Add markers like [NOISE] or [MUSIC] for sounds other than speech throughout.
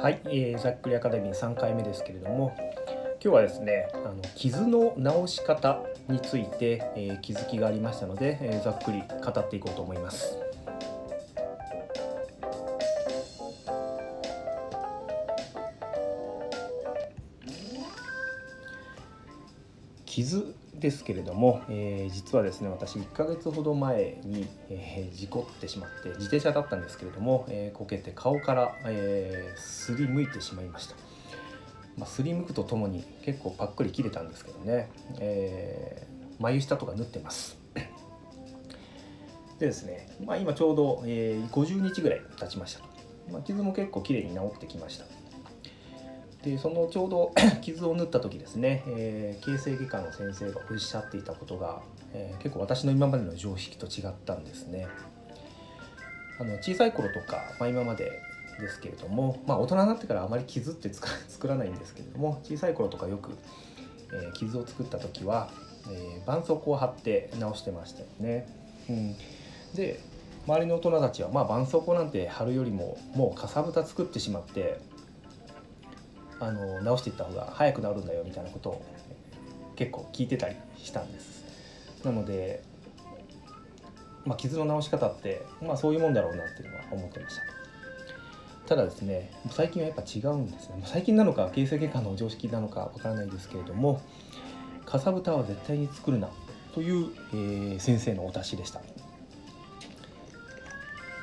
はい、えー、ざっくりアカデミー3回目ですけれども今日はですねあの傷の治し方について、えー、気づきがありましたので、えー、ざっくり語っていこうと思います。傷ですけれども、えー、実はですね私1ヶ月ほど前に、えー、事故ってしまって自転車だったんですけれども、えー、こけて顔から、えすりむいてしまいました、まあ、すりむくとともに結構パックリ切れたんですけどね、え眉下とか縫ってます。でですね、まあ、今ちょうど、え50日ぐらい経ちました、まあ、傷も結構綺麗に治ってきました。でそのちょうど [COUGHS] 傷を縫った時ですね、えー、形成外科の先生がおっしゃっていたことが、えー、結構私の今までの常識と違ったんですね。あの小さい頃とか、まあ、今までですけれども、まあ、大人になってからあまり傷って [LAUGHS] 作らないんですけれども小さい頃とかよく、えー、傷を作った時は、えー、絆創膏を貼って直してましたよね。うん、で周りの大人たちは、まあ、絆創膏なんて貼るよりももうかさぶた作ってしまってあの直していった方が早く治るんだよみたいなことを結構聞いてたりしたんです。なので、まあ、傷の治し方って、まあ、そういうもんだろうなっていうのは思ってました。ただですね最近はやっぱ違うんですね最近なのか形成外科の常識なのかわからないですけれどもかさぶたは絶対に作るなという、えー、先生のお達しでした。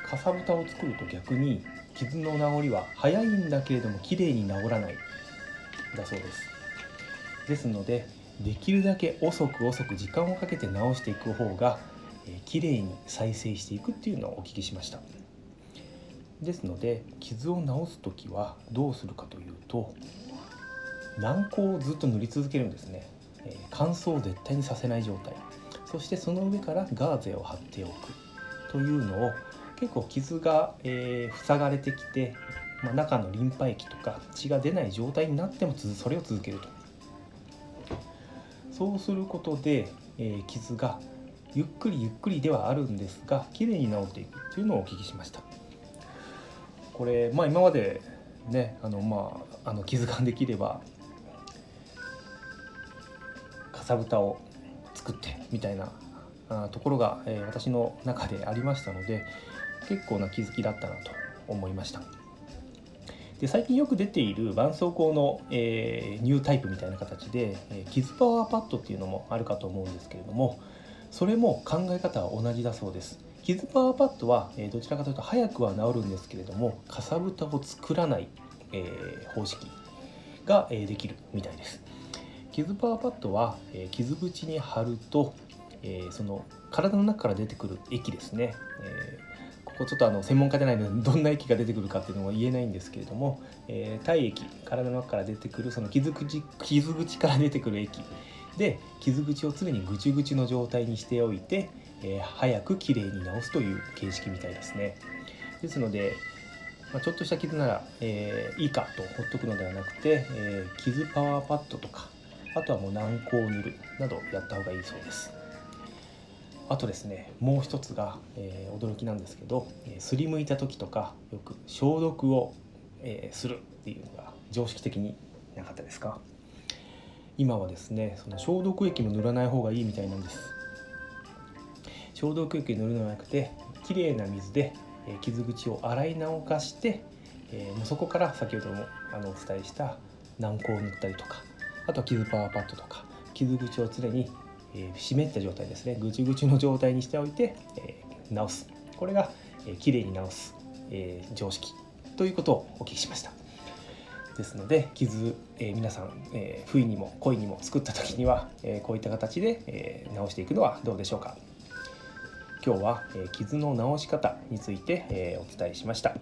かさぶたを作ると逆に傷の治りは早いんだけれども綺麗に治らないだそうです。ですのでできるだけ遅く遅く時間をかけて治していく方が、えー、綺麗に再生していくっていうのをお聞きしました。ですので傷を治す時はどうするかというと軟膏をずっと塗り続けるんですね、乾燥を絶対にさせない状態。そしてその上からガーゼを貼っておくというのを結構傷が、えー、塞がれてきて、まあ、中のリンパ液とか血が出ない状態になってもそれを続けると。そうすることで、えー、傷がゆっくりゆっくりではあるんですが綺麗に治っていくというのをお聞きしました。これまあ今までねあのまああの傷ができればかさぶたを作ってみたいなあところが、えー、私の中でありましたので結構な気づきだったなと思いました。で最近よく出ている絆創膏の、えー、ニュータイプみたいな形で、えー、傷パワーパッドっていうのもあるかと思うんですけれどもそれも考え方は同じだそうです。傷パワーパッドは、えー、どちらかというと早くは治るんですけれどもかさぶたを作らない、えー、方式が、えー、できるみたいです。傷パワーパッドは、え、傷口に貼ると、え、その体の中から出てくる液ですね、えーこうちょっとあの専門家じゃないので [LAUGHS] どんな液が出てくるかっていうのは言えないんですけれども、えー、体液体の中から出てくるその傷口傷口から出てくる液で傷口を常にぐちぐちの状態にしておいて、えー、早くきれいに治すという形式みたいですね。ですので、まあ、ちょっとした傷なら、えー、いいかとほっとくのではなくて、えー、傷パワーパッドとかあとはもう軟膏を塗るなどやった方がいいそうです。あとですねもう一つが、えー、驚きなんですけど、え、すりむいた時とかよく消毒を、えー、するっていうのが常識的になかったですか？今はですねその消毒液も塗らない方がいいみたいなんです。消毒液塗るのではなくてきれいな水で、え、傷口を洗い直かして、えー、そこから先ほどもあのお伝えした軟膏を塗ったりとかあとは傷パワーパッドとか傷口を常にえー、湿った状態ですね。ぐちぐちの状態にしておいて、えー、直す。これが、えー、きれいに直す、えー、常識ということをお聞きしました。ですので傷、えー、皆さん、えー、不意にも恋にも作った時には、えー、こういった形で、えー、直していくのはどうでしょうか。今日は、えー、傷の直し方について、えー、お伝えしました。